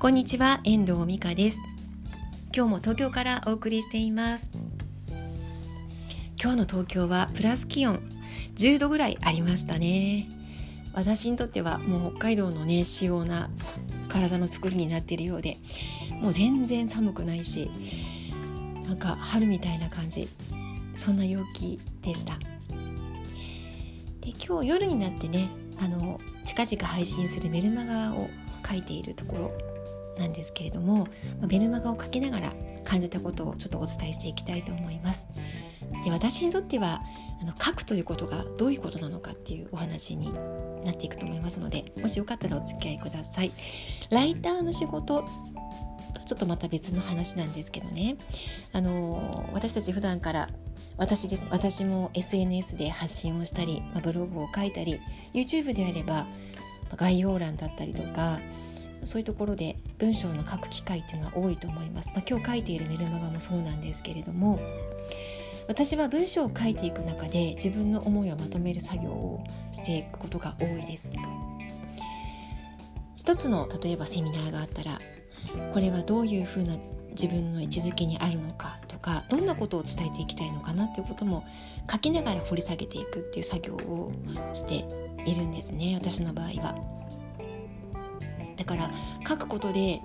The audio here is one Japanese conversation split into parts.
こんにちは遠藤美香です。今日も東京からお送りしています。今日の東京はプラス気温10度ぐらいありましたね。私にとってはもう北海道のね仕様な体の作りになっているようでもう全然寒くないしなんか春みたいな感じそんな陽気でした。で今日夜になってねあの近々配信するメルマガを書いているところなんですけれども、まベルマガを書きながら感じたことをちょっとお伝えしていきたいと思います。で私にとってはあの書くということがどういうことなのかっていうお話になっていくと思いますのでもしよかったらお付き合いください。ライターの仕事とちょっとまた別の話なんですけどねあの私たち普段から私です私も SNS で発信をしたり、まあブログを書いたり YouTube であれば概要欄だったりとかそういうところで文章の書く機会っていうのは多いと思います、まあ、今日書いているメルマガもそうなんですけれども私は文章を書いていく中で自分の思いをまとめる作業をしていくことが多いです一つの例えばセミナーがあったらこれはどういうふうな自分の位置づけにあるのかとかどんなことを伝えていきたいのかなっていうことも書きながら掘り下げていくっていう作業をしているんですね私の場合は。だから書くことで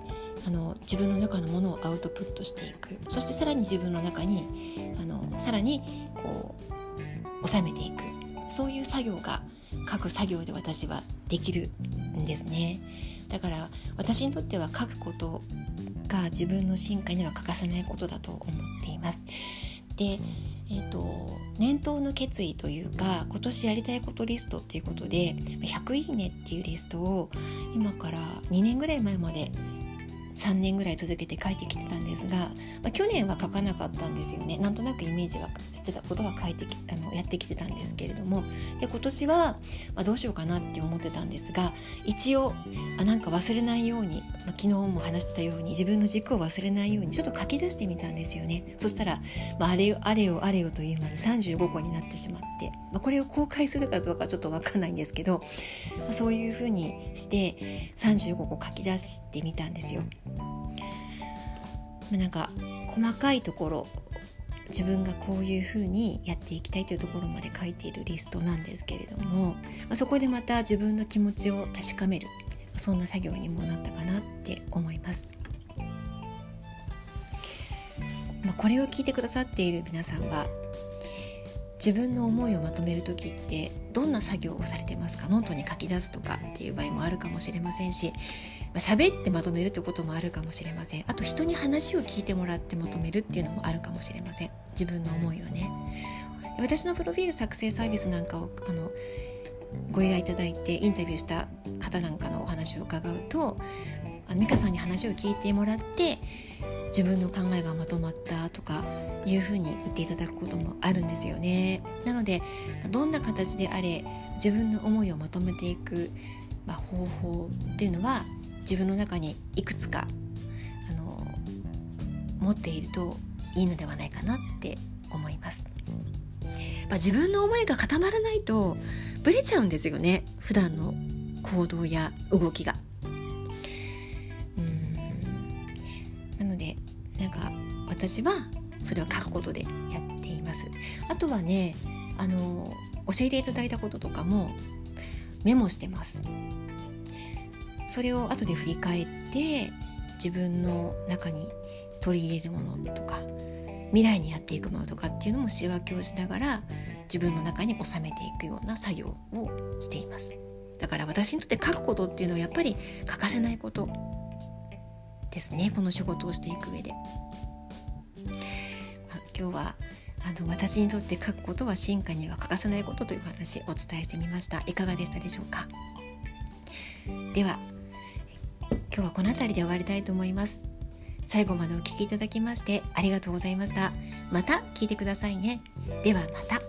あの自分の中のものをアウトプットしていく。そしてさらに自分の中にあのさらにこう収めていく。そういう作業が書く作業で私はできるんですね。だから私にとっては書くことが自分の進化には欠かせないことだと思っています。でえーと、念頭の決意というか今年やりたいことリストっていうことで100いいねっていうリストを今から2年ぐらい前まで3年ぐらい続けて書いてきてたんですが、まあ、去年は書かなかったんですよね。なんとなくイメージがしてたことは書いてきあのやってきてたんですけれども。で今年は、まあ、どうしようかなって思ってたんですが一応あなんか忘れないように、まあ、昨日も話してたように自分の軸を忘れないようにちょっと書き出してみたんですよね。そしたら、まあ、あれよあれよあれよという間に35個になってしまって、まあ、これを公開するかどうかちょっと分かんないんですけど、まあ、そういうふうにして35個書き出してみたんですよ。なんか細かいところ自分がこういうふうにやっていきたいというところまで書いているリストなんですけれども、まあ、そこでまた自分の気持ちを確かめるそんな作業にもなったかなって思います。まあ、これを聞いてくださっている皆さんは自分の思いをまとめる時ってどんな作業をされてますか？ノートに書き出すとかっていう場合もあるかもしれませんし、まあ、喋ってまとめるってこともあるかもしれません。あと人に話を聞いてもらってまとめるっていうのもあるかもしれません。自分の思いをね。私のプロフィール作成サービスなんかをあのご依頼いただいてインタビューした方なんかのお話を伺うと美香さんに話を聞いてもらって自分の考えがまとまったとかいうふうに言っていただくこともあるんですよね。なのでどんな形であれ自分の思いをまとめていく、まあ、方法っていうのは自分の中にいくつかあの持っているといいのではないかなって思います。まあ、自分の思いが固まらないとブレちゃうんですよね普段の行動や動きが。私はそれを書くことでやっています。あとはねあの教えていただいたこととかもメモしてます。それを後で振り返って自分の中に取り入れるものとか未来にやっていくものとかっていうのも仕分けをしながら自分の中に収めていくような作業をしています。だから私にとって書くことっていうのはやっぱり欠かせないことですねこの仕事をしていく上で。まあ、今日はあの私にとって書くことは進化には欠かせないことという話お伝えしてみました。いかがでしたでしょうか？では今日はこの辺りで終わりたいと思います。最後までお聴きいただきましてありがとうございました。また聞いてくださいね。ではまた。